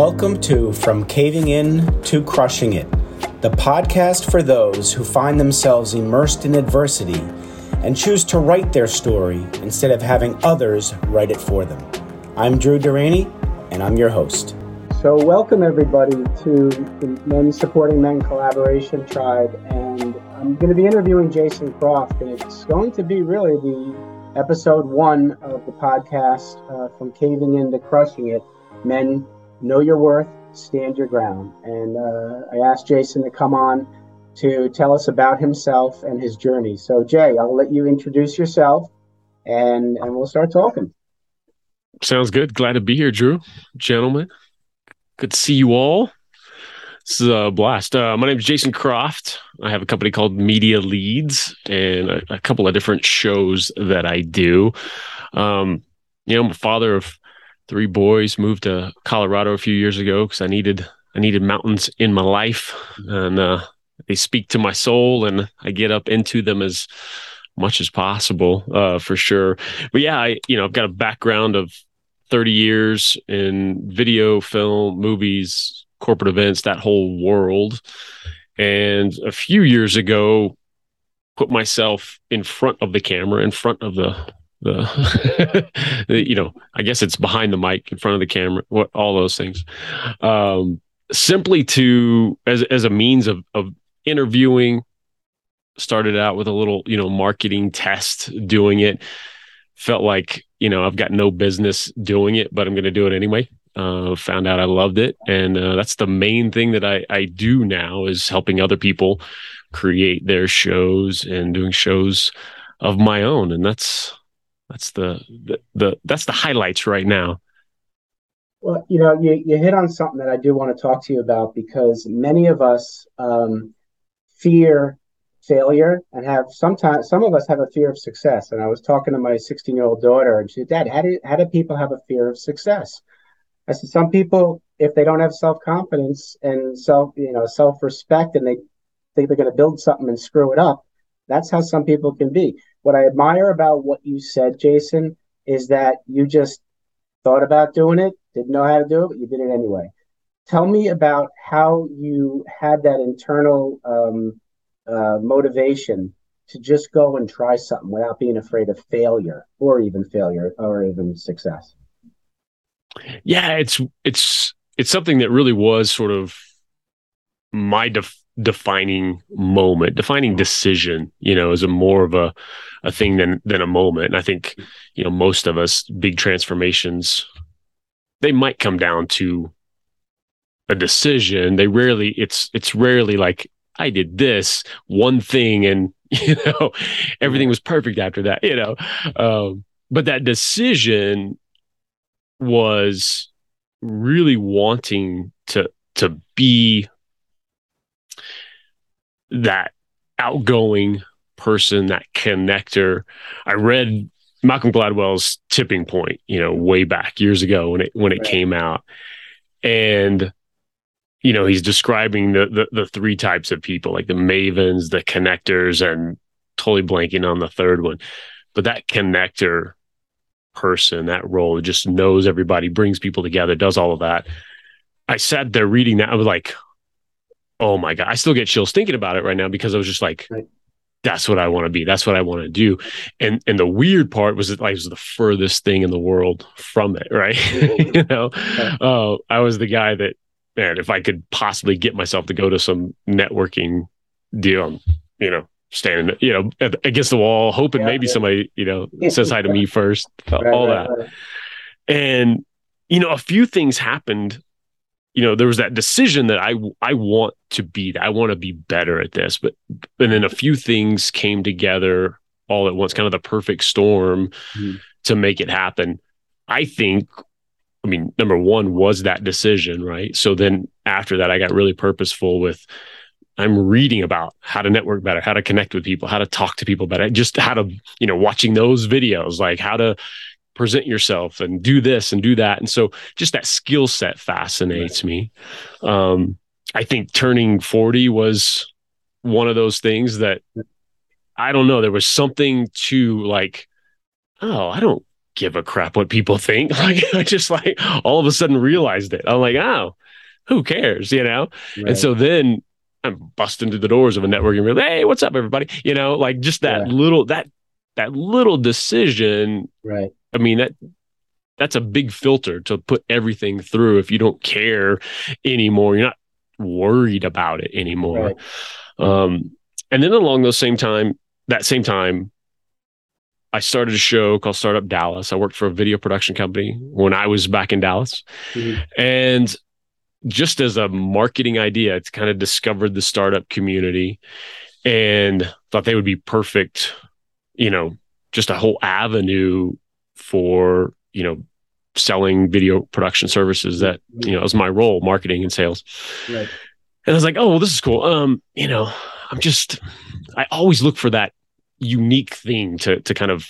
Welcome to From Caving In to Crushing It, the podcast for those who find themselves immersed in adversity and choose to write their story instead of having others write it for them. I'm Drew Durrani, and I'm your host. So, welcome everybody to the Men Supporting Men Collaboration Tribe, and I'm going to be interviewing Jason Croft, and it's going to be really the episode one of the podcast uh, from caving in to crushing it. Men know your worth, stand your ground. And uh, I asked Jason to come on to tell us about himself and his journey. So, Jay, I'll let you introduce yourself and, and we'll start talking. Sounds good. Glad to be here, Drew. Gentlemen, good to see you all. This is a blast. Uh, my name is Jason Croft. I have a company called Media Leads and a, a couple of different shows that I do. Um, you know, I'm a father of three boys. Moved to Colorado a few years ago because I needed I needed mountains in my life, and uh, they speak to my soul, and I get up into them as much as possible, uh, for sure. But yeah, I you know I've got a background of 30 years in video, film, movies, corporate events, that whole world. And a few years ago, put myself in front of the camera, in front of the the, you know, I guess it's behind the mic, in front of the camera, what all those things. Um, simply to as as a means of of interviewing. Started out with a little, you know, marketing test, doing it. Felt like, you know, I've got no business doing it, but I'm going to do it anyway. Uh, found out I loved it, and uh, that's the main thing that I I do now is helping other people create their shows and doing shows of my own, and that's that's the, the, the that's the highlights right now. Well, you know, you, you hit on something that I do want to talk to you about because many of us um, fear failure and have sometimes some of us have a fear of success. And I was talking to my 16 year old daughter, and she said, "Dad, how do how do people have a fear of success?" I said, "Some people, if they don't have self confidence and self you know self respect, and they think they're going to build something and screw it up, that's how some people can be." What I admire about what you said, Jason, is that you just thought about doing it, didn't know how to do it, but you did it anyway. Tell me about how you had that internal um, uh, motivation to just go and try something without being afraid of failure or even failure or even success. Yeah, it's it's it's something that really was sort of my def- defining moment, defining decision, you know, is a more of a, a thing than, than a moment. And I think, you know, most of us big transformations, they might come down to a decision. They rarely, it's, it's rarely like, I did this one thing and, you know, everything was perfect after that, you know. Um, but that decision was really wanting to, to be that outgoing person, that connector. I read Malcolm Gladwell's Tipping Point, you know, way back years ago when it when it right. came out, and you know he's describing the, the the three types of people, like the mavens, the connectors, and totally blanking on the third one, but that connector person, that role, just knows everybody, brings people together, does all of that. I sat there reading that. I was like, oh my god, I still get chills thinking about it right now because I was just like, right. that's what I want to be. That's what I want to do. And and the weird part was that I was the furthest thing in the world from it. Right, you know, uh, I was the guy that man, if I could possibly get myself to go to some networking deal, you know, standing, you know, against the wall, hoping yeah, maybe yeah. somebody, you know, says hi to me first, right, all right, that. Right. And, you know, a few things happened you know there was that decision that i i want to be i want to be better at this but and then a few things came together all at once kind of the perfect storm mm-hmm. to make it happen. I think i mean number one was that decision right? So then after that i got really purposeful with i'm reading about how to network better how to connect with people how to talk to people better just how to you know watching those videos like how to present yourself and do this and do that. And so just that skill set fascinates right. me. Um, I think turning 40 was one of those things that I don't know. There was something to like, oh, I don't, give a crap what people think. Like I just like all of a sudden realized it. I'm like, oh, who cares? You know? Right. And so then I'm busting through the doors of a network and like, hey, what's up, everybody? You know, like just that yeah. little that that little decision. Right. I mean, that that's a big filter to put everything through if you don't care anymore. You're not worried about it anymore. Right. Um, and then along those same time, that same time, I started a show called Startup Dallas. I worked for a video production company when I was back in Dallas. Mm-hmm. And just as a marketing idea, it's kind of discovered the startup community and thought they would be perfect, you know, just a whole avenue for, you know, selling video production services that, you know, was my role, marketing and sales. Right. And I was like, oh, well, this is cool. Um, you know, I'm just I always look for that unique thing to to kind of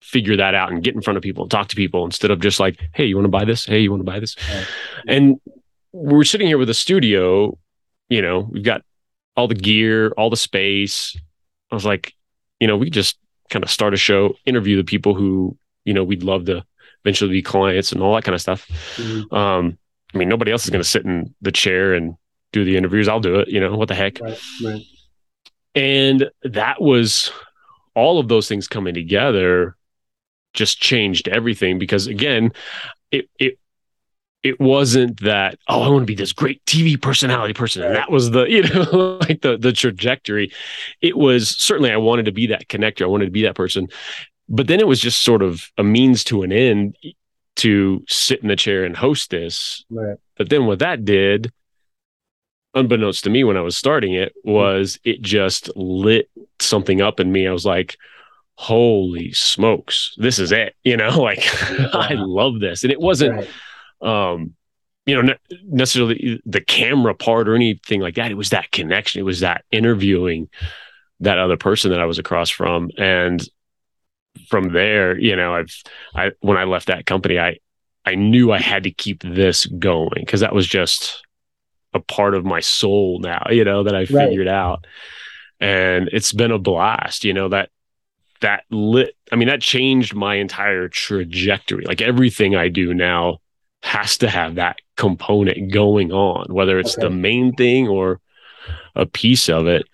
figure that out and get in front of people and talk to people instead of just like, hey, you want to buy this? Hey, you want to buy this? Right. And we're sitting here with a studio, you know, we've got all the gear, all the space. I was like, you know, we just kind of start a show, interview the people who, you know, we'd love to eventually be clients and all that kind of stuff. Mm-hmm. Um, I mean, nobody else is going to sit in the chair and do the interviews. I'll do it. You know, what the heck? Right, right. And that was all of those things coming together just changed everything because again, it it it wasn't that oh I want to be this great TV personality person and that was the you know like the the trajectory. It was certainly I wanted to be that connector. I wanted to be that person. But then it was just sort of a means to an end to sit in the chair and host this. Right. But then what that did unbeknownst to me when I was starting it, mm-hmm. was it just lit something up in me. I was like, holy smokes, this is it. You know, like I love this. And it wasn't, right. um, you know, ne- necessarily the camera part or anything like that. It was that connection. It was that interviewing that other person that I was across from. And from there, you know, I've, I, when I left that company, I, I knew I had to keep this going because that was just a part of my soul now, you know, that I figured right. out. And it's been a blast, you know, that that lit I mean, that changed my entire trajectory. Like everything I do now has to have that component going on, whether it's okay. the main thing or a piece of it.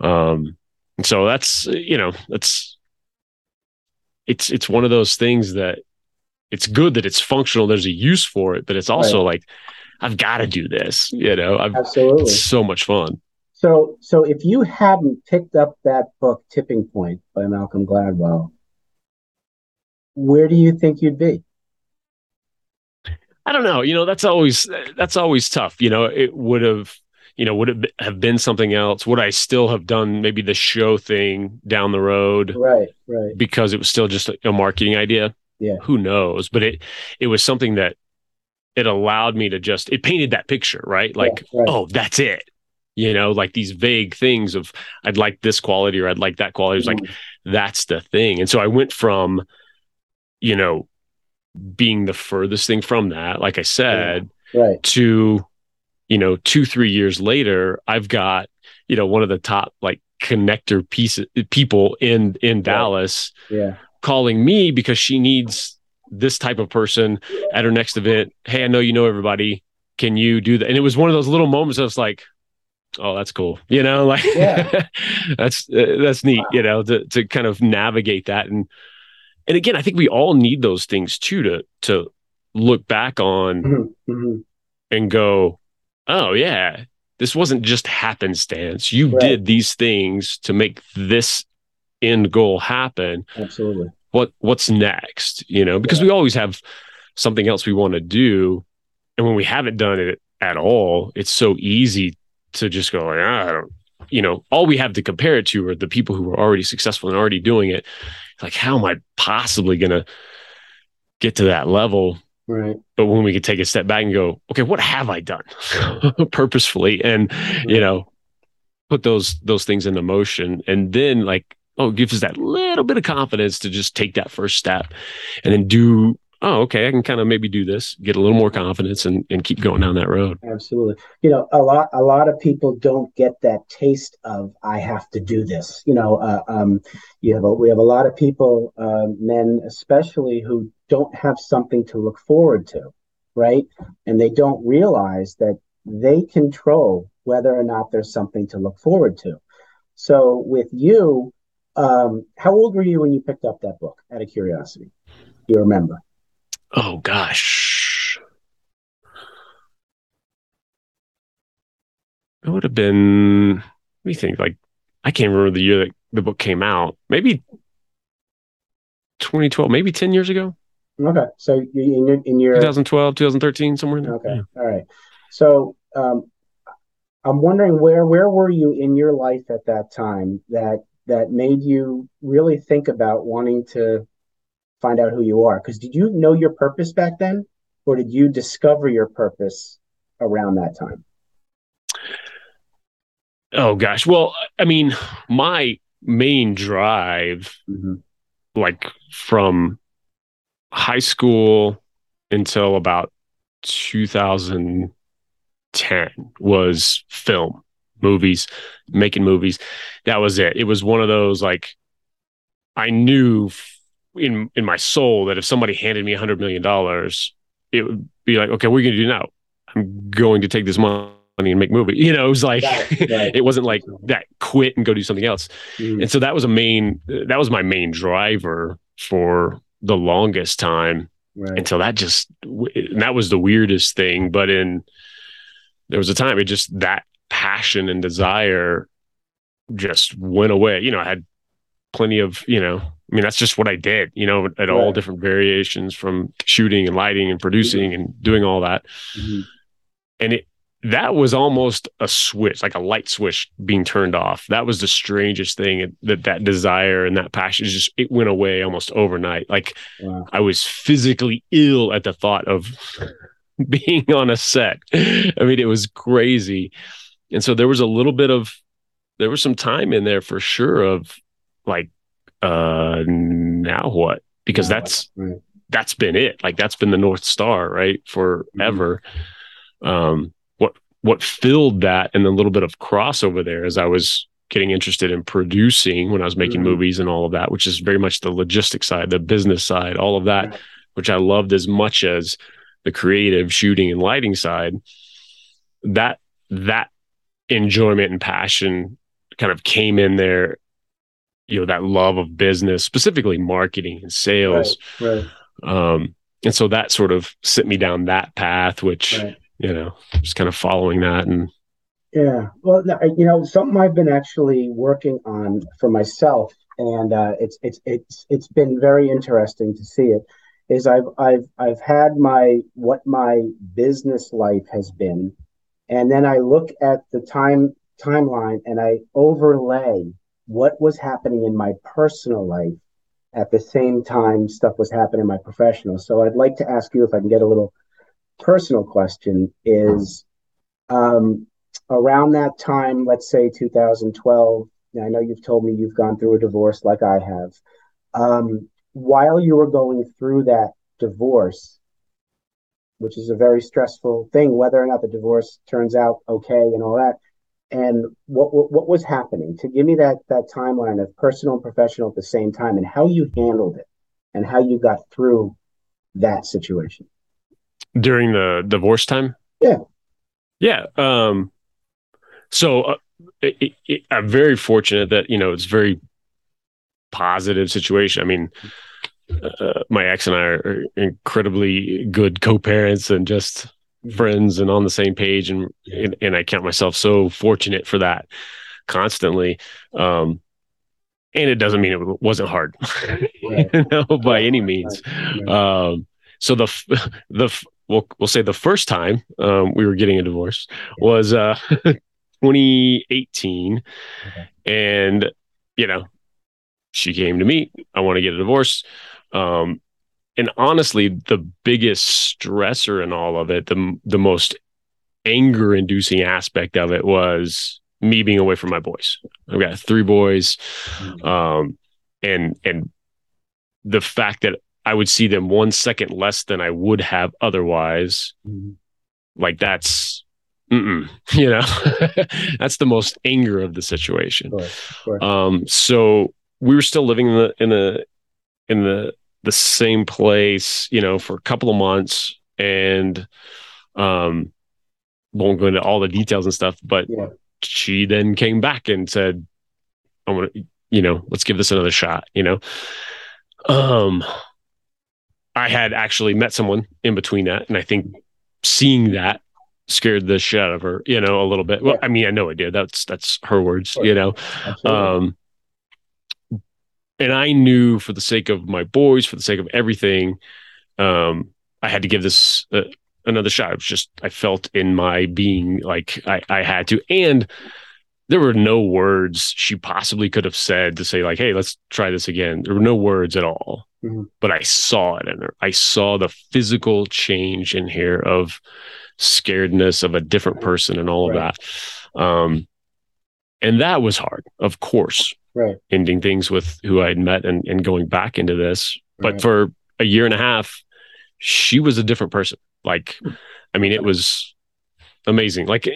Um so that's you know, that's it's it's one of those things that it's good that it's functional, there's a use for it, but it's also right. like I've got to do this. You know, I've, absolutely, it's so much fun. So, so if you hadn't picked up that book, Tipping Point by Malcolm Gladwell, where do you think you'd be? I don't know. You know, that's always that's always tough. You know, it would have, you know, would it have been something else? Would I still have done maybe the show thing down the road? Right, right. Because it was still just a marketing idea. Yeah. Who knows? But it it was something that it allowed me to just it painted that picture right like yeah, right. oh that's it you know like these vague things of i'd like this quality or i'd like that quality it's mm-hmm. like that's the thing and so i went from you know being the furthest thing from that like i said yeah. right. to you know two three years later i've got you know one of the top like connector pieces people in in dallas yeah calling me because she needs this type of person at her next event. Hey, I know you know everybody. Can you do that? And it was one of those little moments I was like, oh, that's cool. You know, like yeah. that's uh, that's neat. Wow. You know, to to kind of navigate that and and again, I think we all need those things too to to look back on mm-hmm. mm-hmm. and go, oh yeah, this wasn't just happenstance. You right. did these things to make this end goal happen. Absolutely what what's next you know because yeah. we always have something else we want to do and when we haven't done it at all it's so easy to just go like ah, i don't you know all we have to compare it to are the people who are already successful and already doing it like how am i possibly going to get to that level right. But when we could take a step back and go okay what have i done purposefully? And right. you know put those those things into motion. And then like oh, it gives us that little bit of confidence to just take that first step and then do oh, okay, I can kind of maybe do this, get a little more confidence, and and keep going down that road. Absolutely. You know, a lot a lot of people don't get that taste of I have to do this. You know, uh, um, you have a, we have a lot of people, uh, men especially, who don't have something to look forward to, right? And they don't realize that they control whether or not there's something to look forward to. So with you, um, how old were you when you picked up that book? Out of curiosity, do you remember? Oh gosh. It would have been, let me think, like, I can't remember the year that the book came out. Maybe 2012, maybe 10 years ago. Okay. So in your, in your 2012, 2013, somewhere in there. Okay. Yeah. All right. So um, I'm wondering where where were you in your life at that time that that made you really think about wanting to find out who you are? Because did you know your purpose back then, or did you discover your purpose around that time? Oh gosh. Well, I mean, my main drive, mm-hmm. like from high school until about 2010, was film, movies, making movies. That was it. It was one of those like I knew in in my soul that if somebody handed me a hundred million dollars, it would be like, okay, what are you gonna do now? I'm going to take this money and make movie. You know, it was like right, right. it wasn't like that quit and go do something else. Mm. And so that was a main that was my main driver for the longest time right. until that just that was the weirdest thing. But in there was a time it just that passion and desire just went away. You know, I had plenty of, you know, I mean, that's just what I did, you know, at right. all different variations from shooting and lighting and producing mm-hmm. and doing all that. Mm-hmm. And it, that was almost a switch, like a light switch being turned off. That was the strangest thing that that desire and that passion just, it went away almost overnight. Like wow. I was physically ill at the thought of being on a set. I mean, it was crazy. And so there was a little bit of, there was some time in there for sure of like uh now what because that's right. that's been it like that's been the north star right forever mm-hmm. um what what filled that and a little bit of crossover there as i was getting interested in producing when i was making mm-hmm. movies and all of that which is very much the logistic side the business side all of that which i loved as much as the creative shooting and lighting side that that enjoyment and passion kind of came in there you know that love of business specifically marketing and sales right, right. um and so that sort of sent me down that path which right. you know just kind of following that and yeah well you know something i've been actually working on for myself and uh, it's it's it's it's been very interesting to see it is i've i've i've had my what my business life has been and then i look at the time timeline and i overlay what was happening in my personal life at the same time stuff was happening in my professional. So I'd like to ask you if I can get a little personal question is um, around that time, let's say 2012, I know you've told me you've gone through a divorce like I have. Um, while you were going through that divorce, which is a very stressful thing, whether or not the divorce turns out okay and all that, and what, what, what was happening to give me that that timeline of personal and professional at the same time and how you handled it and how you got through that situation. During the divorce time? Yeah. Yeah um so uh, it, it, i'm very fortunate that you know it's very positive situation. I mean uh, my ex and i are incredibly good co-parents and just. Friends and on the same page and, and, and I count myself so fortunate for that constantly um and it doesn't mean it wasn't hard right. you know by any means right. um so the the we'll we'll say the first time um we were getting a divorce was uh 2018 okay. and you know she came to me I want to get a divorce um and honestly, the biggest stressor in all of it, the the most anger inducing aspect of it was me being away from my boys. I've got three boys, mm-hmm. um, and and the fact that I would see them one second less than I would have otherwise. Mm-hmm. Like that's, you know, that's the most anger of the situation. Of course. Um, so we were still living in the in the in the the same place, you know, for a couple of months, and um, won't go into all the details and stuff, but yeah. she then came back and said, "I want to, you know, let's give this another shot," you know. Um, I had actually met someone in between that, and I think seeing that scared the shit out of her, you know, a little bit. Well, I mean, I know I did. That's that's her words, you know. Um, and I knew for the sake of my boys, for the sake of everything, um, I had to give this uh, another shot. It was just I felt in my being like I I had to, and there were no words she possibly could have said to say like, "Hey, let's try this again." There were no words at all, mm-hmm. but I saw it in her. I saw the physical change in here of scaredness of a different person and all right. of that. Um, and that was hard, of course. Right. Ending things with who I'd met and, and going back into this. Right. But for a year and a half, she was a different person. Like, I mean, it was amazing. Like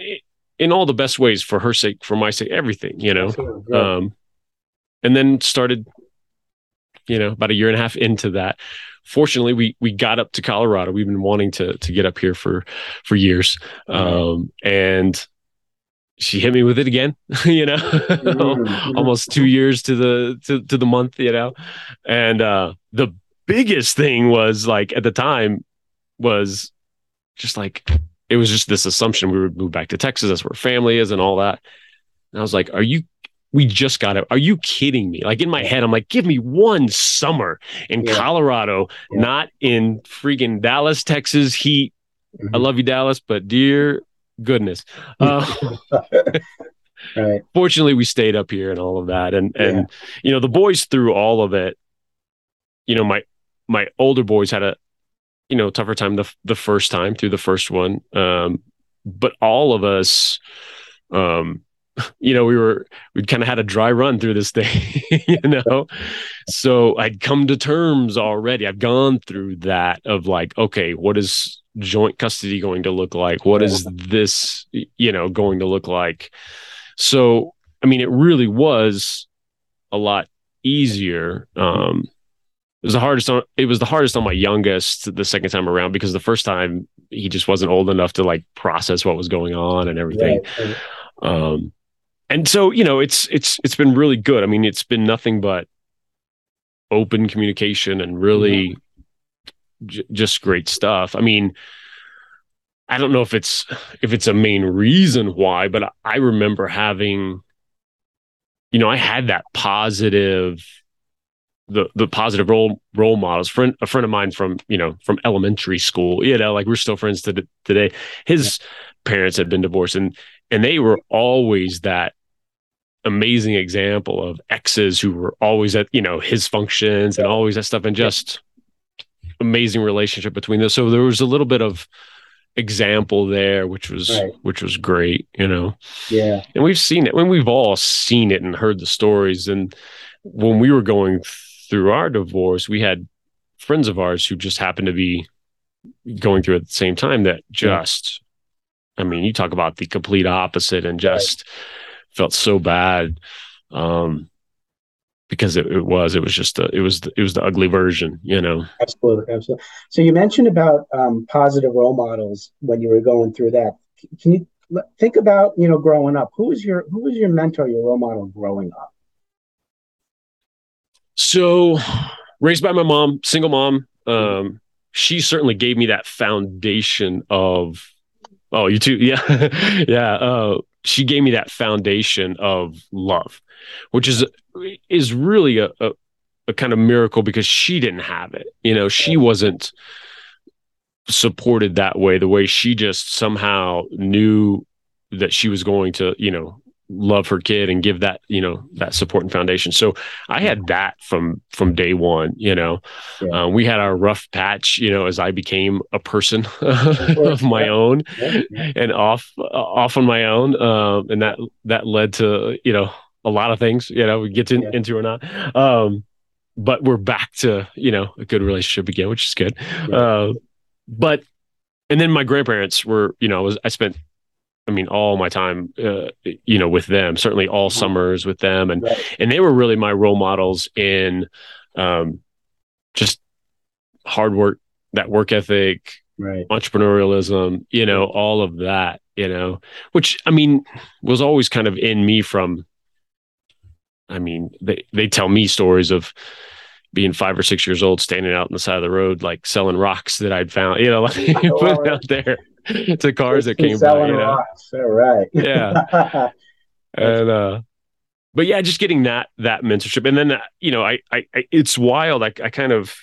in all the best ways for her sake, for my sake, everything, you know. Um, and then started, you know, about a year and a half into that. Fortunately, we we got up to Colorado. We've been wanting to to get up here for for years, um, and she hit me with it again. you know, mm-hmm. almost two years to the to to the month. You know, and uh, the biggest thing was like at the time was just like it was just this assumption we would move back to Texas. That's where family is and all that. And I was like, are you, we just got it. Are you kidding me? Like in my head, I'm like, give me one summer in yeah. Colorado, yeah. not in freaking Dallas, Texas heat. Mm-hmm. I love you, Dallas, but dear goodness. Uh, right. Fortunately, we stayed up here and all of that. And, yeah. and, you know, the boys through all of it, you know, my, my older boys had a, you know tougher time the the first time through the first one um, but all of us um, you know we were we'd kind of had a dry run through this thing you know so i'd come to terms already i've gone through that of like okay what is joint custody going to look like? What is this you know going to look like? So i mean it really was a lot easier um it was the hardest on it was the hardest on my youngest the second time around because the first time he just wasn't old enough to like process what was going on and everything. Right. um and so you know it's it's it's been really good. I mean it's been nothing but open communication and really mm-hmm. J- just great stuff i mean i don't know if it's if it's a main reason why but i remember having you know i had that positive the the positive role role models. Friend, a friend of mine from you know from elementary school, you know, like we're still friends to, today. His yeah. parents had been divorced, and and they were always that amazing example of exes who were always at you know his functions and always that stuff, and just amazing relationship between those. So there was a little bit of example there which was right. which was great you know yeah and we've seen it when we've all seen it and heard the stories and when we were going through our divorce, we had friends of ours who just happened to be going through at the same time that just, yeah. I mean, you talk about the complete opposite and just right. felt so bad. Um, because it, it, was it was just a, it was the, it was the ugly version you know? Absolutely absolutely. So you mentioned about um, positive role models when you were going through that. Can you think about you know growing up who was your who was your mentor your role model growing up? So, raised by my mom, single mom, um, she certainly gave me that foundation of, oh, you too, yeah, yeah. Uh, she gave me that foundation of love, which is is really a, a, a kind of miracle because she didn't have it. You know, she wasn't supported that way. The way she just somehow knew that she was going to, you know, love her kid and give that you know that support and foundation so i had that from from day one you know yeah. um, we had our rough patch you know as i became a person of my yeah. own yeah. and off uh, off on my own um, and that that led to you know a lot of things you know we get to, into or not um, but we're back to you know a good relationship again, which is good. Yeah. Uh, but and then my grandparents were you know I was I spent I mean, all my time, uh, you know, with them. Certainly, all mm-hmm. summers with them, and right. and they were really my role models in um, just hard work, that work ethic, right. entrepreneurialism. You know, all of that. You know, which I mean was always kind of in me from. I mean, they they tell me stories of being five or six years old, standing out on the side of the road, like selling rocks that I'd found, you know, like oh, putting out there to cars that came by. You know? Rocks. All right. yeah. and uh but yeah, just getting that that mentorship. And then uh, you know, I, I, I it's wild. I I kind of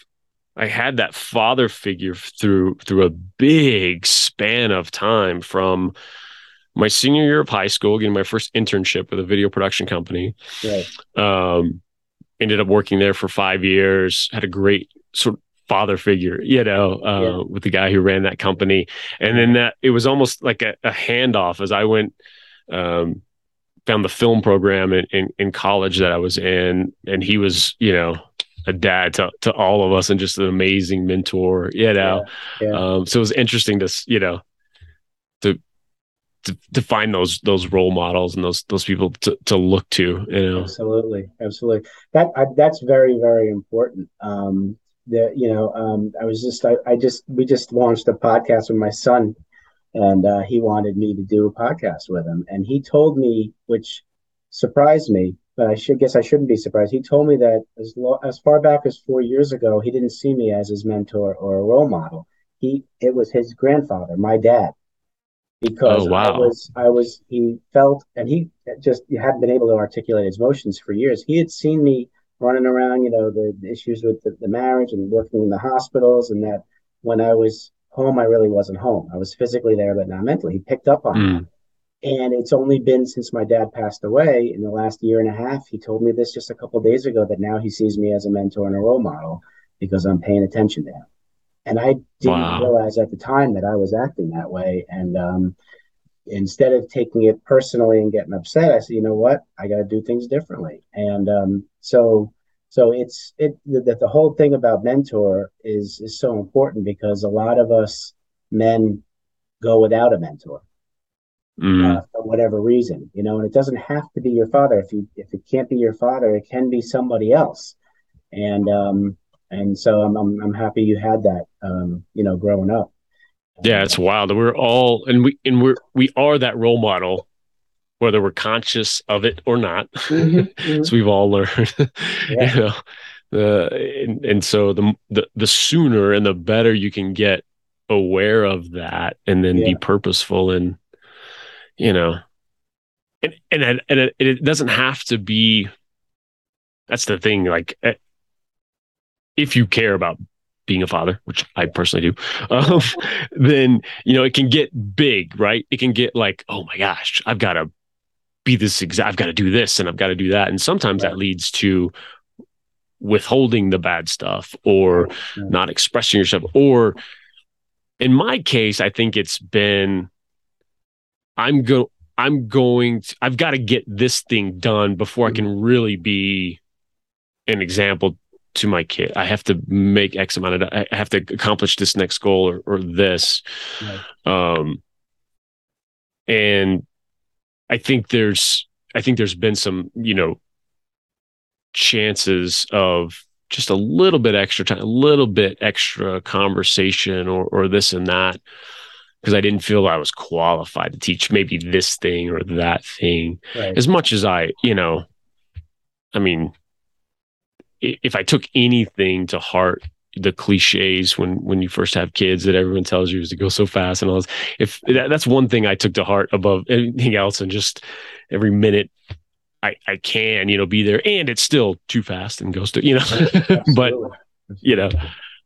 I had that father figure through through a big span of time from my senior year of high school, getting my first internship with a video production company. Right. Um, ended up working there for five years. Had a great sort of father figure, you know, uh, yeah. with the guy who ran that company. And then that it was almost like a, a handoff as I went, um, found the film program in, in, in, college that I was in. And he was, you know, a dad to, to all of us and just an amazing mentor, you know? Yeah. Yeah. Um, so it was interesting to, you know, to, to, to find those those role models and those those people to, to look to you know? Absolutely. Absolutely. That I, that's very very important. Um that you know um, I was just I, I just we just launched a podcast with my son and uh, he wanted me to do a podcast with him. And he told me which surprised me but I should guess I shouldn't be surprised. He told me that as lo- as far back as 4 years ago he didn't see me as his mentor or a role model. He it was his grandfather my dad because oh, wow. I was I was he felt and he just hadn't been able to articulate his emotions for years he had seen me running around, you know, the, issues with the, the, marriage and working in the hospitals, and that when I was home, I really wasn't home. I was physically there, but not mentally. He picked up on mm. that. And it's only been since my dad passed away in the last year and a half. He told me this just a couple days ago that now he sees me as a mentor and a role model because I'm paying attention to him. And I didn't wow. realize at the time that I was acting that way. And um, instead of taking it personally and getting upset, I said, you know what, I got to do things differently. And um, so, so it's it that the whole thing about mentor is is so important because a lot of us men go without a mentor mm. uh, for whatever reason, you know, and it doesn't have to be your father. If you if it can't be your father, it can be somebody else. And um, and so I'm I'm, I'm happy you had that, um, you know, growing up. Yeah, it's wild. We're all and we and we're we are that role model, whether we're conscious of it or not. Mm-hmm, mm-hmm. so we've all learned, yeah. you know. Uh, and, and so the, the the sooner and the better you can get aware of that, and then yeah. be purposeful and you know, and and and it, it doesn't have to be. That's the thing. Like, if you care about being a father, which I personally do, um, then you know it can get big, right? It can get like, oh my gosh, I've got to be this exact, I've got to do this, and I've got to do that, and sometimes right. that leads to withholding the bad stuff or not expressing yourself, or in my case, I think it's been, I'm go, I'm going, to, I've got to get this thing done before I can really be an example to my kid. I have to make X amount of, I have to accomplish this next goal or, or this. Right. Um, and I think there's, I think there's been some, you know, chances of just a little bit extra time, a little bit extra conversation or, or this and that. Because I didn't feel I was qualified to teach maybe this thing or that thing right. as much as I, you know, I mean, if I took anything to heart, the cliches when when you first have kids that everyone tells you is to go so fast and all this. If that, that's one thing I took to heart above anything else, and just every minute I I can you know be there, and it's still too fast and goes to you know, but you know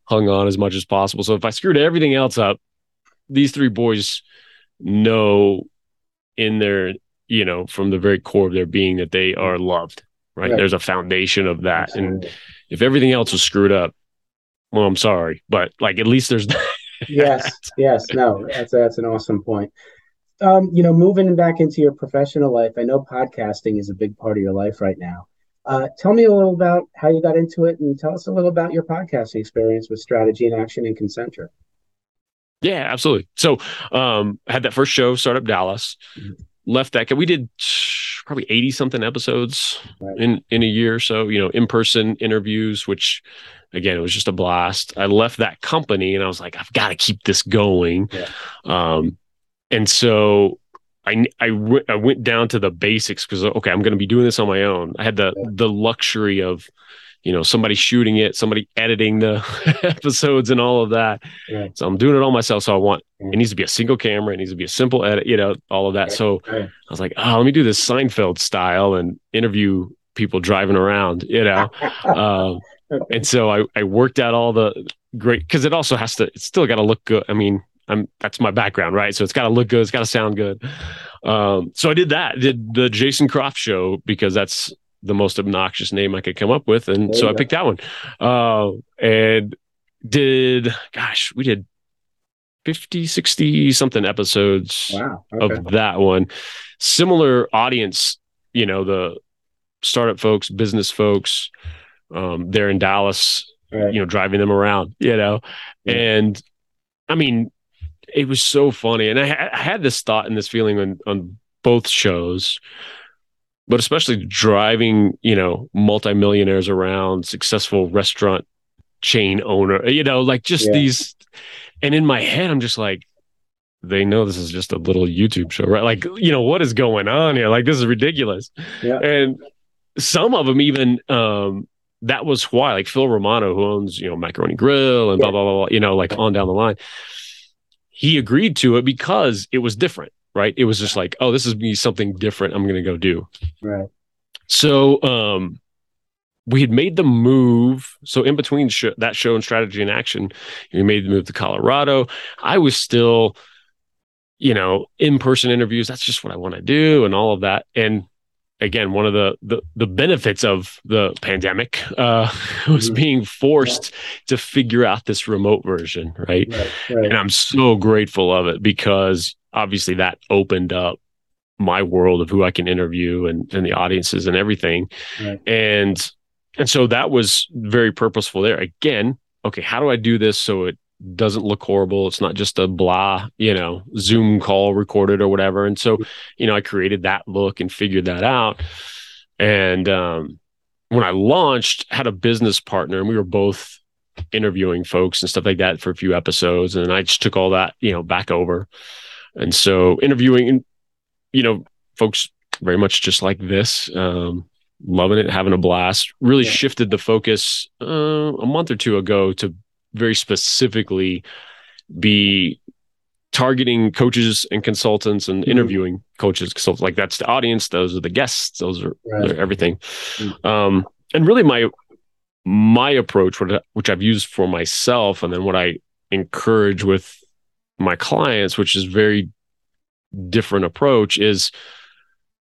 hung on as much as possible. So if I screwed everything else up, these three boys know in their you know from the very core of their being that they are loved right? right. There's a foundation of that. Absolutely. And if everything else is screwed up, well, I'm sorry, but like at least there's yes, yes, no, that's that's an awesome point. Um, you know, moving back into your professional life, I know podcasting is a big part of your life right now. Uh, tell me a little about how you got into it and tell us a little about your podcasting experience with Strategy and Action and Concentric. Yeah, absolutely. So, um, I had that first show, Startup Dallas. Mm-hmm. Left that. We did probably eighty something episodes right. in in a year or so. You know, in person interviews, which again, it was just a blast. I left that company and I was like, I've got to keep this going. Yeah. Um, and so I, I, w- I went down to the basics because okay, I'm going to be doing this on my own. I had the yeah. the luxury of, you know, somebody shooting it, somebody editing the episodes and all of that. Yeah. So I'm doing it all myself. So I want it needs to be a single camera. It needs to be a simple edit. You know, all of that. So I was like, oh, let me do this Seinfeld style and interview people driving around. You know, uh, and so I I worked out all the great because it also has to. It's still got to look good. I mean, I'm that's my background, right? So it's got to look good. It's got to sound good. Um, so I did that. Did the Jason Croft show because that's the most obnoxious name I could come up with, and so I picked that one. Uh, and did gosh, we did 50, 60 something episodes wow. okay. of that one. Similar audience, you know, the startup folks, business folks. Um, they're in Dallas, right. you know, driving them around, you know, yeah. and I mean, it was so funny. And I, I had this thought and this feeling on, on both shows, but especially driving, you know, multimillionaires around, successful restaurant chain owner, you know, like just yeah. these. And in my head, I'm just like, they know this is just a little YouTube show, right? Like, you know, what is going on here? Like, this is ridiculous. Yeah. And some of them even, um, that was why, like Phil Romano, who owns, you know, Macaroni Grill and yeah. blah, blah, blah, blah, you know, like on down the line he agreed to it because it was different, right? It was just like, oh, this is me something different. I'm going to go do. Right. So, um, we had made the move. So in between sh- that show and strategy and action, we made the move to Colorado. I was still, you know, in person interviews. That's just what I want to do and all of that. And again one of the the, the benefits of the pandemic uh, was mm-hmm. being forced yeah. to figure out this remote version right? Right, right? and i'm so grateful of it because obviously that opened up my world of who i can interview and and the audiences and everything right. and and so that was very purposeful there again okay how do i do this so it doesn't look horrible. It's not just a blah, you know, Zoom call recorded or whatever. And so, you know, I created that look and figured that out. And um, when I launched, had a business partner, and we were both interviewing folks and stuff like that for a few episodes. And I just took all that, you know, back over. And so interviewing, you know, folks very much just like this. Um, loving it, having a blast. Really yeah. shifted the focus uh, a month or two ago to very specifically be targeting coaches and consultants and mm-hmm. interviewing coaches consultants like that's the audience those are the guests those are, right. everything mm-hmm. um, and really my my approach which i've used for myself and then what i encourage with my clients which is very different approach is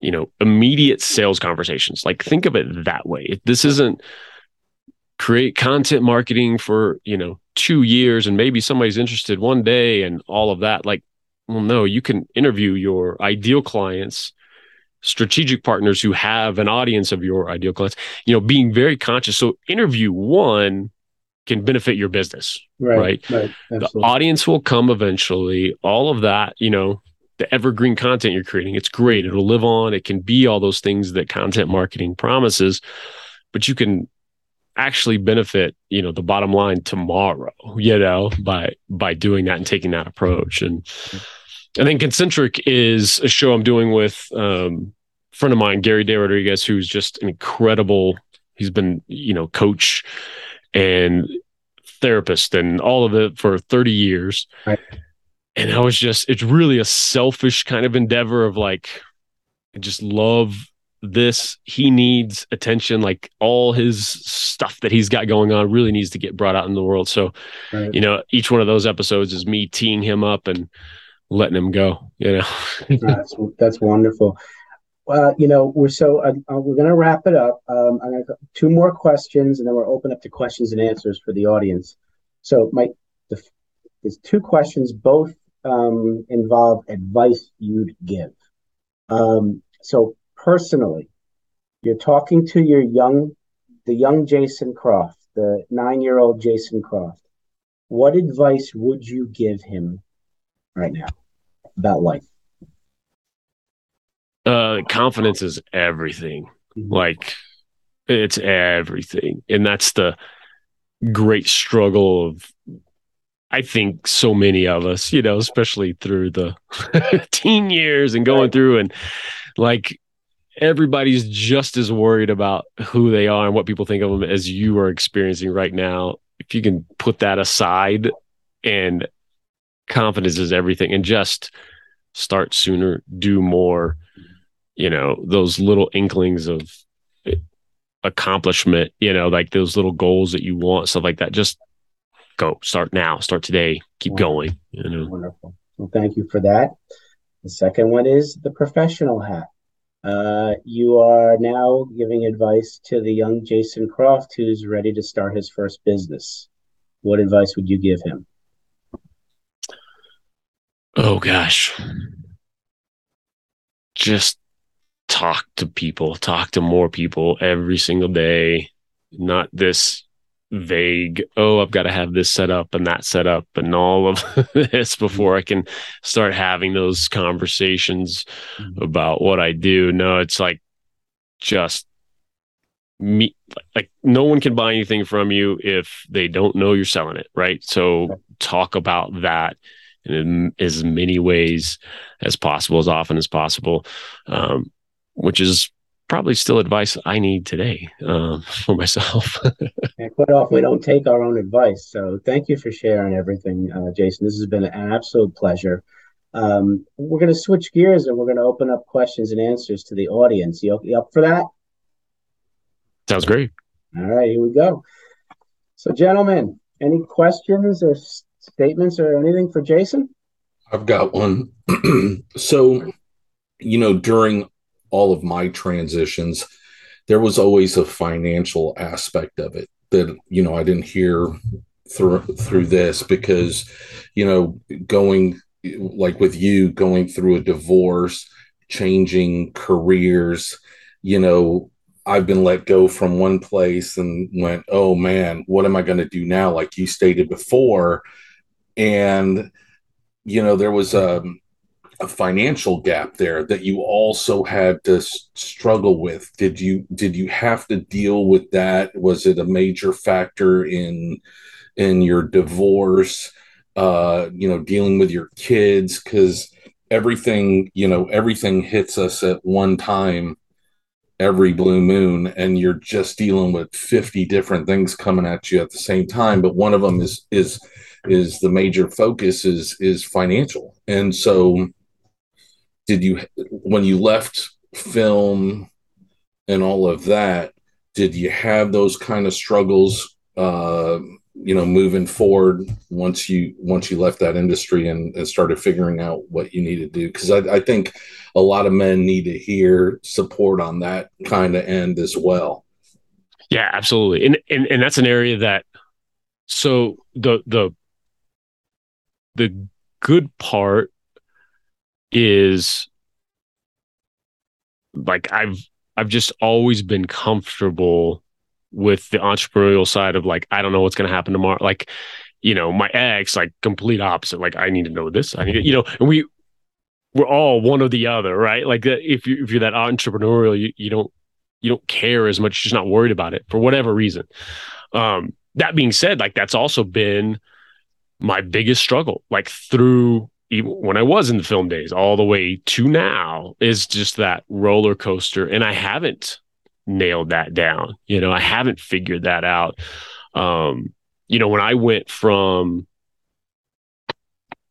you know immediate sales conversations. Like think of it that way. This isn't create content marketing for you know two years and maybe somebody's interested one day and all of that like well no you can interview your ideal clients strategic partners who have an audience of your ideal clients you know being very conscious. So interview one can benefit your business right, right? right. the audience will come eventually. All of that you know the evergreen content you're creating it's great. It'll live on. It can be all those things that content marketing promises but you can actually benefit you know the bottom line tomorrow you know by by doing that and taking that approach. And and then concentric is a show i'm doing with um a friend of mine gary de rodriguez who's just an incredible he's been you know coach and therapist and all of it for 30 years. Right. and i was just it's really a selfish kind of endeavor of like i just love this. He needs attention like all his stuff that he's got going on really needs to get brought out in the world. So right. you know each one of those episodes is me teeing him up and letting him go you know? That's that's wonderful well you know we're so uh, uh we're going to wrap it up um i got two more questions and then we're open up to questions and answers for the audience so mike the, there's two questions both um, involve advice you'd give um, so personally, You're talking to your young, the young Jason Croft, the nine-year-old Jason Croft. What advice would you give him right now about life? Uh, confidence is everything. Mm-hmm. Like it's everything, and that's the great struggle of I think so many of us, you know, especially through the teen years and going through and like everybody's just as worried about who they are and what people think of them as you are experiencing right now. If you can put that aside and confidence is everything and just start sooner, do more, you know, those little inklings of accomplishment, you know, like those little goals that you want, stuff like that. Just go start now, start today, keep going. You know? Wonderful. Well, thank you for that. The second one is the professional hat. Uh, you are now giving advice to the young Jason Croft who's ready to start his first business. What advice would you give him? Oh gosh. Just talk to people, talk to more people every single day. Not this vague, oh, I've got to have this set up and that set up and all of this before I can start having those conversations mm-hmm. about what I do. No, it's like just me like no one can buy anything from you if they don't know you're selling it, right? So talk about that in as many ways as possible, as often as possible, um, which is probably still advice I need today um, for myself. and quite often we don't take our own advice. So thank you for sharing everything, uh, Jason. This has been an absolute pleasure. Um, we're going to switch gears and we're going to open up questions and answers to the audience. You, you up for that? Sounds great. All right, here we go. So, gentlemen, any questions or statements or anything for Jason? I've got one. so, you know, during all of my transitions, there was always a financial aspect of it that you know I didn't hear through through this because you know going like with you going through a divorce, changing careers, you know, I've been let go from one place and went, oh man, what am I going to do now? Like you stated before. And, you know, there was a, um, a financial gap there that you also had to struggle with. Did you did you have to deal with that? Was it a major factor in in your divorce? Uh you know dealing with your kids? Cuz everything you know everything hits us at one time every blue moon and you're just dealing with 50 different things coming at you at the same time but one of them is is is the major focus is is financial. And so did you when you left film and all of that did you have those kind of struggles uh you know moving forward once you once you left that industry and, and started figuring out what you need to do? Because I, I think a lot of men need to hear support on that kind of end as well. Yeah absolutely. And, and and that's an area that so the the the good part is like I've I've just always been comfortable with the entrepreneurial side of like I don't know what's going to happen tomorrow. Like, you know, my ex like complete opposite. Like I need to know this. I need you know, and we we're all one or the other, right? Like if you if you're that entrepreneurial, you, you don't you don't care as much, just not worried about it for whatever reason. Um, that being said, like that's also been my biggest struggle, like through when I was in the film days, all the way to now, is just that roller coaster. And I haven't nailed that down. You know, I haven't figured that out. Um, you know, when I went from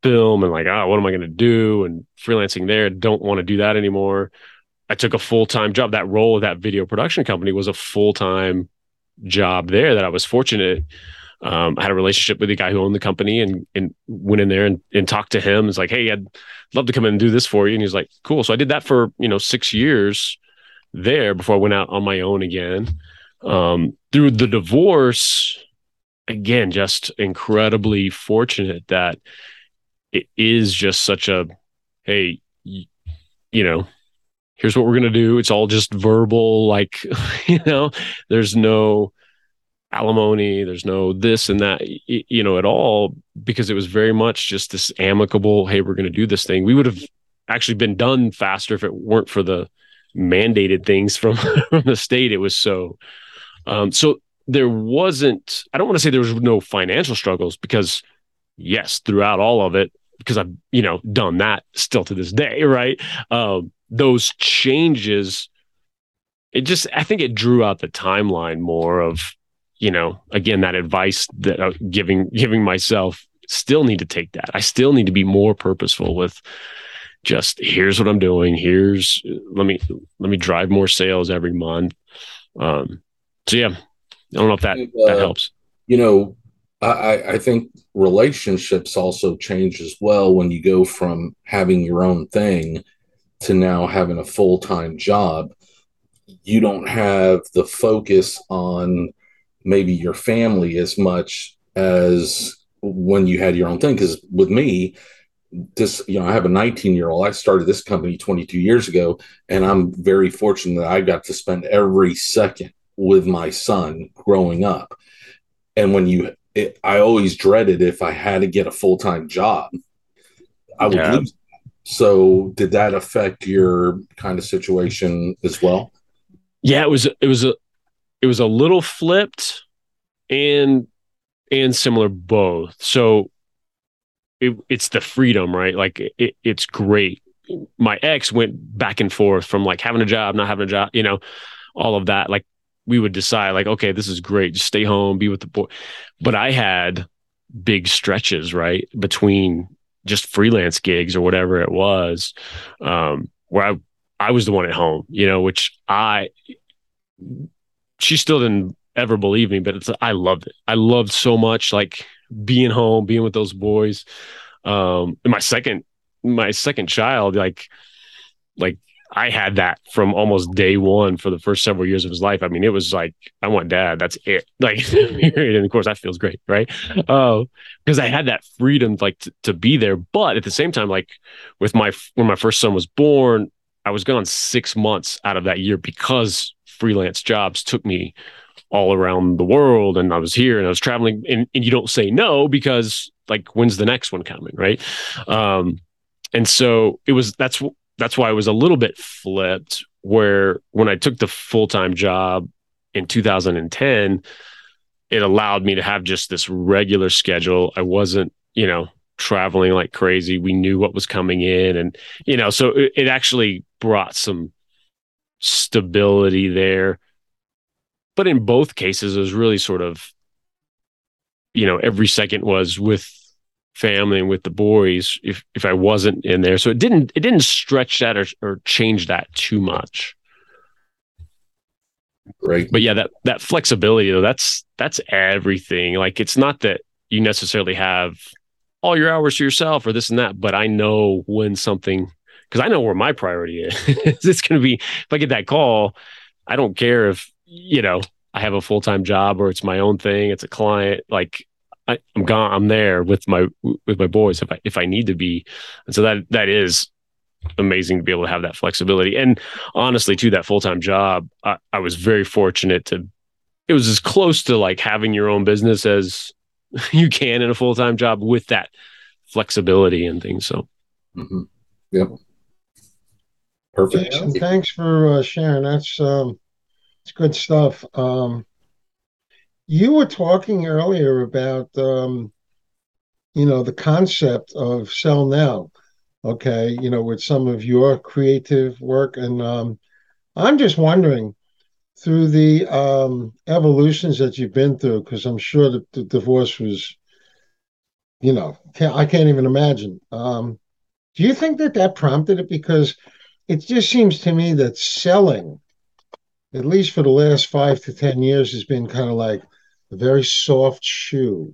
film and like, oh, what am I going to do? And freelancing there, don't want to do that anymore. I took a full time job. That role of that video production company was a full time job there that I was fortunate um, I had a relationship with the guy who owned the company and and went in there and, and talked to him. It's like, hey, I'd love to come in and do this for you. And he's like, cool. So I did that for you know six years there before I went out on my own again. Um, through the divorce, again, just incredibly fortunate that it is just such a hey, you know, here's what we're going to do. It's all just verbal, like, you know, there's no alimony, there's no this and that, you know, at all, because it was very much just this amicable, hey, we're going to do this thing. We would have actually been done faster if it weren't for the mandated things from, from the state. It was so, um, so there wasn't, I don't want to say there was no financial struggles because, yes, throughout all of it, because I've, you know, done that still to this day, right? Um, those changes, it just, I think it drew out the timeline more of, you know, again, that advice that I'm giving, giving myself still need to take that. I still need to be more purposeful with just here's what I'm doing. Here's, let me, let me drive more sales every month. Um, so yeah, I don't know if that uh, that helps. You know, I, I think relationships also change as well when you go from having your own thing to now having a full time job. You don't have the focus on maybe your family as much as when you had your own thing. Because with me, this you know i have a 19 year old i started this company 22 years ago and i'm very fortunate that i got to spend every second with my son growing up. And when you, it, I always dreaded if I had to get a full time job, I would yeah. lose. So, did that affect your kind of situation as well? Yeah, it was. It was a. It was a little flipped, and and similar both. So, it, it's the freedom, right? Like it, it's great. My ex went back and forth from like having a job, not having a job, you know, all of that. Like we would decide like, okay, this is great. Just stay home, be with the boy. But I had big stretches, right, between just freelance gigs or whatever it was, um, where I I was the one at home, you know, which I she still didn't ever believe me, but it's I loved it. I loved so much like being home, being with those boys. Um, my second my second child, like like I had that from almost day one for the first several years of his life. I mean, it was like, I want dad. That's it. Like, and of course, that feels great, right? Uh, because I had that freedom, like, to, to be there. But at the same time, like, with my when my first son was born, I was gone six months out of that year because freelance jobs took me all around the world, and I was here and I was traveling. And, and you don't say no because, like, when's the next one coming, right? Um, and so it was that's that's why I was a little bit flipped where when I took the full-time job in 2010 it allowed me to have just this regular schedule I wasn't you know traveling like crazy we knew what was coming in and you know so it, it actually brought some stability there but in both cases it was really sort of you know every second was with family and with the boys if if I wasn't in there. So it didn't it didn't stretch that or, or change that too much. Great. But yeah, that that flexibility though, that's that's everything. Like it's not that you necessarily have all your hours to yourself or this and that, but I know when something because I know where my priority is. it's gonna be if I get that call, I don't care if, you know, I have a full time job or it's my own thing, it's a client. Like I, am gone. I'm there with my with my boys if I if I need to be, and so that that is amazing to be able to have that flexibility. And honestly, to that full time job, I, I was very fortunate to. It was as close to like having your own business as you can in a full time job with that flexibility and things. So, mm-hmm. Perfect. Yeah, thanks for uh, sharing. That's um, it's good stuff. Um, you were talking earlier about, um, you know, the concept of sell now. Okay, you know, with some of your creative work, and um, I'm just wondering through the um, evolutions that you've been through, because I'm sure that the divorce was, you know, can't, I can't even imagine. Um, do you think that that prompted it? Because it just seems to me that selling, at least for the last five to ten years, has been kind of like a very soft shoe.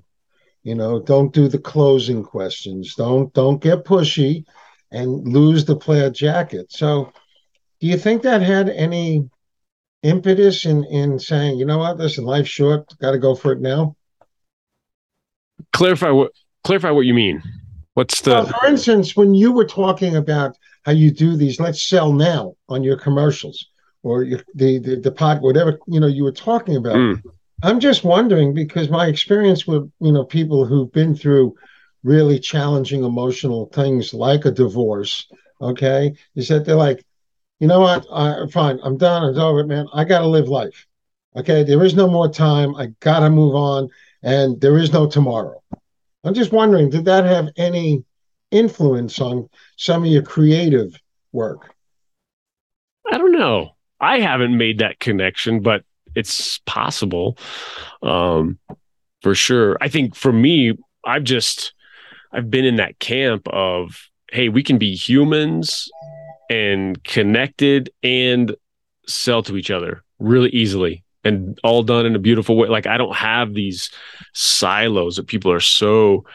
You know, don't do the closing questions. Don't don't get pushy and lose the plaid jacket. So do you think that had any impetus in in saying, you know what, listen, life's short, gotta go for it now? Clarify what clarify what you mean. What's the well, for instance, when you were talking about how you do these let's sell now on your commercials or your, the, the the pod whatever you know you were talking about. Mm. i'm just wondering because my experience with you know people who've been through really challenging emotional things like a divorce okay is that they're like you know what? I, fine i'm done i'm over it, man. I gotta live life okay? There is no more time. I gotta move on and there is no tomorrow. I'm just wondering did that have any influence on some of your creative work? I don't know. I haven't made that connection, but it's possible. Um, for sure. I think for me, I've just I've been in that camp of hey, we can be humans and connected and sell to each other really easily and all done in a beautiful way. Like I don't have these silos that people are so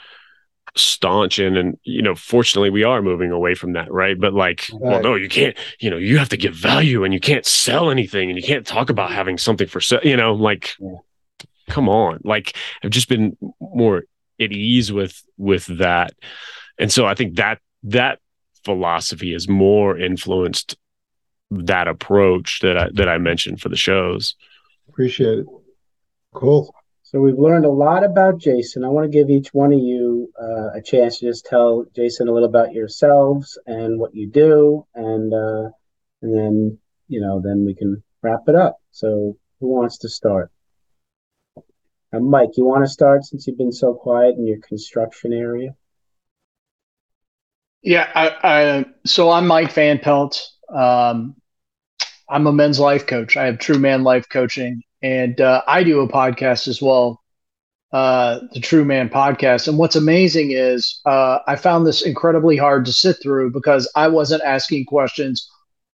staunch in and you know fortunately we are moving away from that right? But like right. well no you can't you know you have to give value and you can't sell anything and you can't talk about having something for sale you know like yeah. come on. Like i've just been more at ease with with that. And so i think that that philosophy has more influenced that approach that i that i mentioned for the shows. Appreciate it. Cool so we've learned a lot about Jason. I want to give each one of you uh, a chance to just tell Jason a little about yourselves and what you do, and uh, and then you know then we can wrap it up. So who wants to start? Uh, Mike, you want to start since you've been so quiet in your construction area? Yeah, I, I so I'm Mike Van Pelt. Um, I'm a men's life coach. I have True Man Life Coaching, and uh, I do a podcast as well, uh, the True Man Podcast. And what's amazing is uh, I found this incredibly hard to sit through because I wasn't asking questions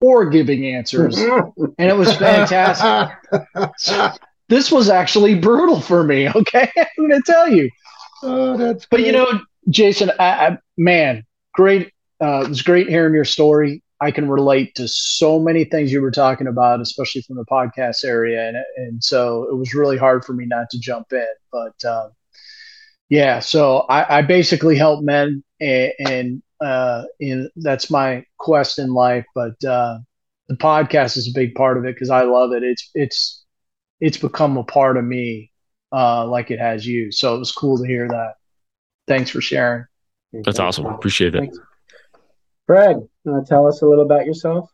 or giving answers, and it was fantastic. so, this was actually brutal for me. Okay, I'm going to tell you. Oh, that's. But you know, Jason, I, I, man, great. Uh, it was great hearing your story. I can relate to so many things you were talking about, especially from the podcast area, and and so it was really hard for me not to jump in. But um, yeah, so I, I, basically help men, and, and uh, in that's my quest in life. But uh, the podcast is a big part of it because I love it. It's it's it's become a part of me, uh, like it has you. So it was cool to hear that. Thanks for sharing. That's awesome. Appreciate it. Thanks. Fred, tell us a little about yourself?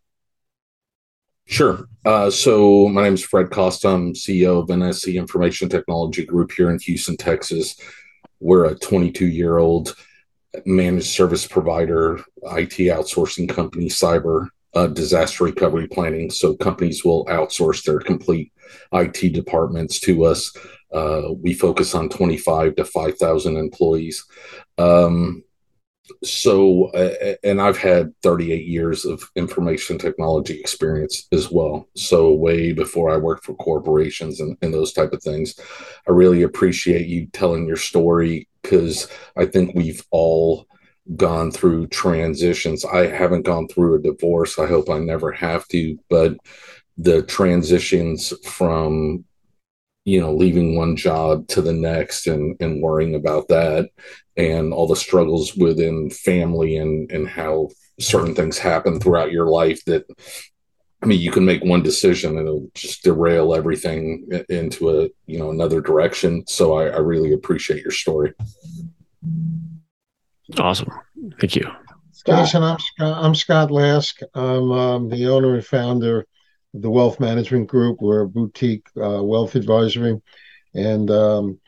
Sure. Uh, so my name is Fred Costa. I'm CEO of NSC Information Technology Group here in Houston, Texas. We're a 22 year old managed service provider, IT outsourcing company, cyber uh, disaster recovery planning. So companies will outsource their complete IT departments to us. Uh, we focus on 25 to 5,000 employees. Um, so uh, and i've had 38 years of information technology experience as well. So way before i worked for corporations and, and those type of things i really appreciate you telling your story because i think we've all gone through transitions. I haven't gone through a divorce. I hope i never have to but the transitions from you know leaving one job to the next and and worrying about that and all the struggles within family and and how certain things happen throughout your life that I mean, you can make one decision and it'll just derail everything into a you know another direction. So I, I really appreciate your story. Awesome, thank you, Jason. I'm Scott, I'm Scott Lask. I'm um, the owner and founder of the Wealth Management Group. We're a boutique uh, wealth advisory, and um,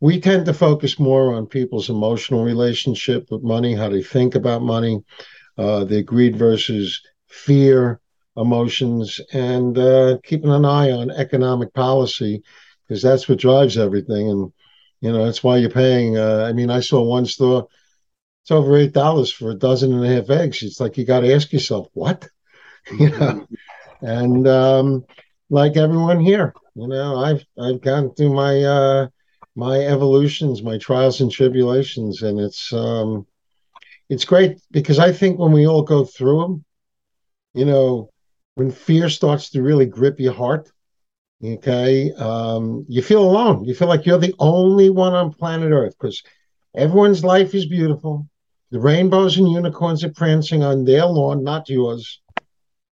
we tend to focus more on people's emotional relationship with money, how they think about money, uh, the greed versus fear emotions, and uh, keeping an eye on economic policy because that's what drives everything. And you know that's why you're paying. Uh, I mean, I saw one store; it's over eight dollars for a dozen and a half eggs. It's like you got to ask yourself, what? you know, and um, like everyone here, you know, I've I've gone through my uh, my evolutions, my trials and tribulations, and it's um, it's great because I think when we all go through them, you know, when fear starts to really grip your heart, okay, um, you feel alone. You feel like you're the only one on planet Earth because everyone's life is beautiful. The rainbows and unicorns are prancing on their lawn, not yours.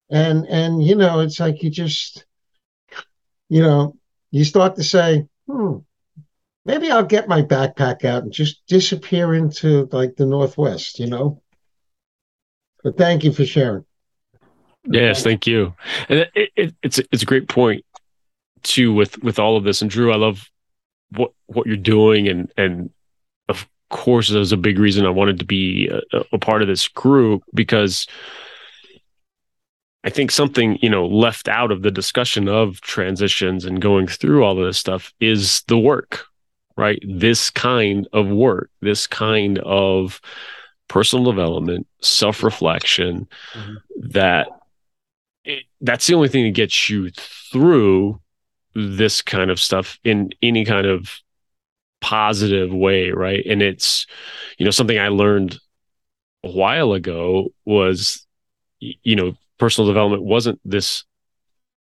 And and you know, it's like you just, you know, you start to say, hmm, maybe I'll get my backpack out and just disappear into like the Northwest, you know? But thank you for sharing. Yes, thank you. And it, it, it's it's a great point too with with all of this. And Drew, I love what what you're doing, and and of course, that was a big reason I wanted to be a, a part of this group because I think something you know left out of the discussion of transitions and going through all of this stuff is the work, right? This kind of work, this kind of personal development, self reflection mm-hmm. that it, that's the only thing that gets you through this kind of stuff in any kind of positive way, right? And it's, you know, something I learned a while ago was, you know, personal development wasn't this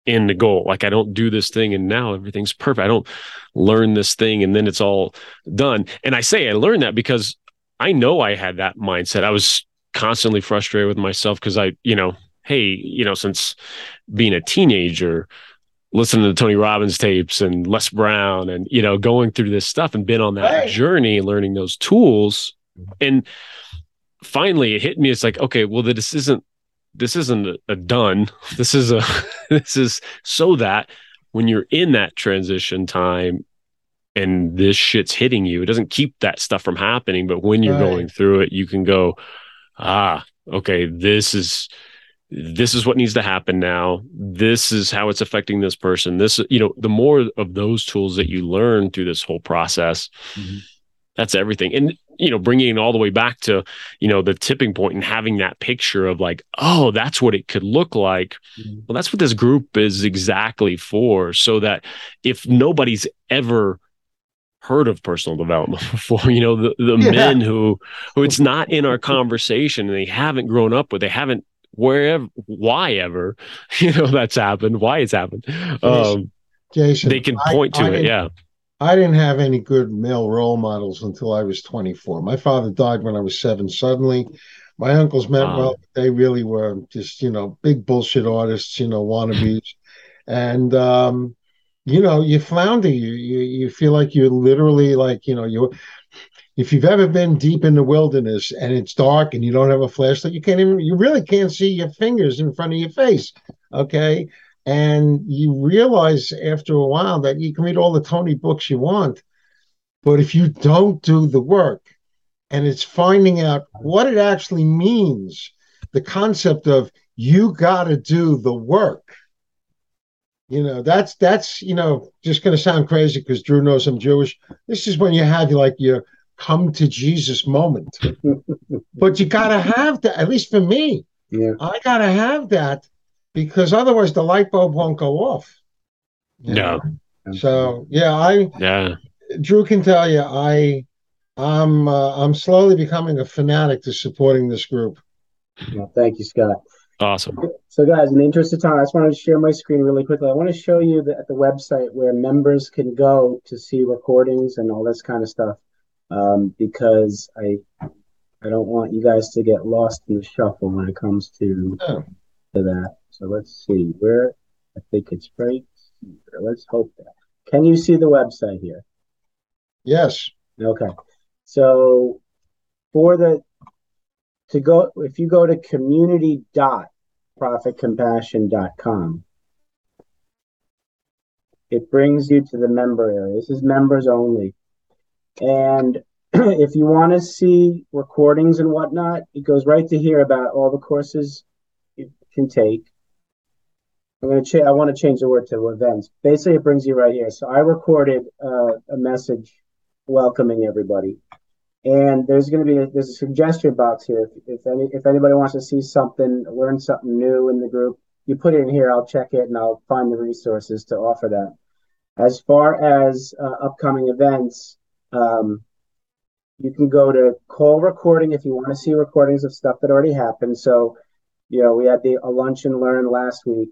end goal. Like I don't do this thing and now everything's perfect. I don't learn this thing and then it's all done. And I say I learned that because I know I had that mindset. I was constantly frustrated with myself because I, you know, hey, you know, since being a teenager, listening to Tony Robbins tapes and Les Brown and, you know, going through this stuff and been on that right. journey, learning those tools. And finally it hit me. It's like, okay, well, this isn't, this isn't a, done. This is a, this is so that when you're in that transition time and this shit's hitting you. It doesn't keep that stuff from happening, but when you're right. going through it, you can go, ah, okay, this is this is what needs to happen now. This is how it's affecting this person. This, you know, the more of those tools that you learn through this whole process, mm-hmm. that's everything. And you know, bringing it all the way back to you know the tipping point and having that picture of like, oh, that's what it could look like. Mm-hmm. Well, that's what this group is exactly for. So that if nobody's ever heard of personal development before you know the, the yeah. men who who it's not in our conversation and they haven't grown up with they haven't wherever why ever you know that's happened why it's happened um jason they can point I, to I it yeah i didn't have any good male role models until i was 24 my father died when i was seven suddenly. My uncles meant wow. well they really were just you know big bullshit artists you know wannabes. And um you know you flounder. You you, you feel like you're literally like you know you if you've ever been deep in the wilderness and it's dark and you don't have a flashlight you can't even you really can't see your fingers in front of your face okay and you realize after a while that you can read all the tony books you want but if you don't do the work and it's finding out what it actually means the concept of you got to do the work you know, that's that's you know just going to sound crazy because Drew knows I'm Jewish. This is when you have like your come to Jesus moment, but you got to have that. At least for me, yeah, I got to have that because otherwise the light bulb won't go off. No. So yeah, I yeah. Drew can tell you, I I'm uh, I'm slowly becoming a fanatic to supporting this group. Well, thank you, Scott. Awesome. So, guys, in the interest of time, I just wanted to share my screen really quickly. I want to show you the, the website where members can go to see recordings and all this kind of stuff, um, because I I don't want you guys to get lost in the shuffle when it comes to oh. to that. So let's see where I think it's right here. Let's hope that. Can you see the website here? Yes. Okay. So for the to go if you go to community.profitcompassion.com it brings you to the member area this is members only and if you want to see recordings and whatnot it goes right to here about all the courses you can take i'm going to change i want to change the word to events basically it brings you right here so i recorded uh, a message welcoming everybody and there's going to be a, there's a suggestion box here. If, if any if anybody wants to see something, learn something new in the group, you put it in here. I'll check it and I'll find the resources to offer that. As far as uh, upcoming events, um, you can go to call recording if you want to see recordings of stuff that already happened. So, you know, we had the a lunch and learn last week.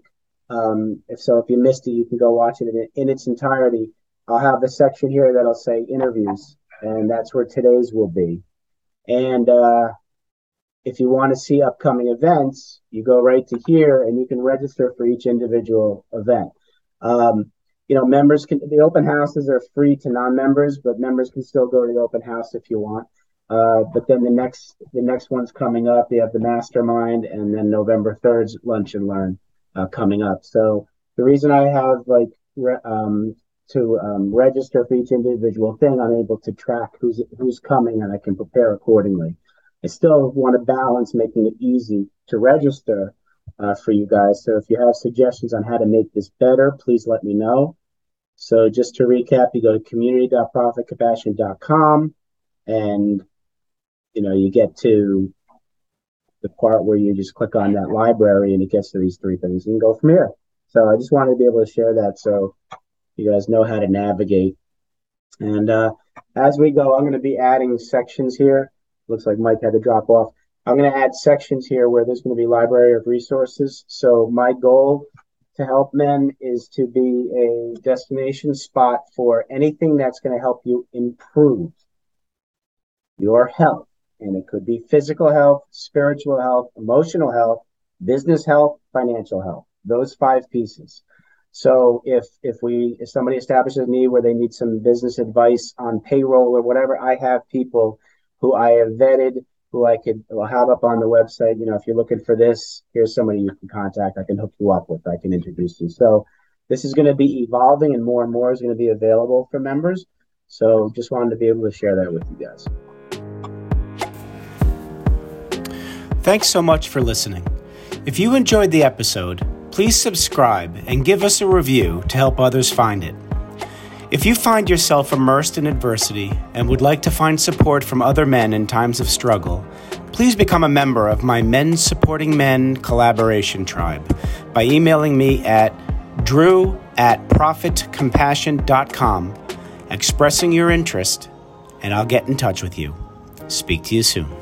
Um, if so, if you missed it, you can go watch it in, in its entirety. I'll have a section here that'll say interviews and that's where today's will be. And uh, if you want to see upcoming events, you go right to here and you can register for each individual event. Um, you know, members can, the open houses are free to non members, but members can still go to the open house if you want. Uh, but then the next the next one's coming up. You have the mastermind, and then November 3rd's lunch and learn uh, coming up. So the reason I have like re- um, to um, register for each individual thing, I'm able to track who's who's coming, and I can prepare accordingly. I still want to balance making it easy to register uh, for you guys. So if you have suggestions on how to make this better, please let me know. So just to recap, you go to community.profitcompassion.com and you know, you get to the part where you just click on that library and it gets to these three things. Can go from here. So I just wanted to be able to share that so you guys know how to navigate. And uh, as we go, I'm going to be adding sections here. Looks like Mike had to drop off. I'm going to add sections here where there's going to be library of resources. So my goal to help men is to be a destination spot for anything that's going to help you improve your health and it could be physical health, spiritual health, emotional health, business health, financial health. Those five pieces. So if if we if somebody establishes need where they need some business advice on payroll or whatever, I have people who I have vetted who I could will have up on the website. You know, if you're looking for this, here's somebody you can contact. I can hook you up with. I can introduce you. So this is going to be evolving, and more and more is going to be available for members. So just wanted to be able to share that with you guys. Thanks so much for listening. If you enjoyed the episode, please subscribe and give us a review to help others find it. If you find yourself immersed in adversity and would like to find support from other men in times of struggle, please become a member of my Men Supporting Men collaboration tribe by emailing me at drew at profitcompassion.com, expressing your interest, and I'll get in touch with you. Speak to you soon.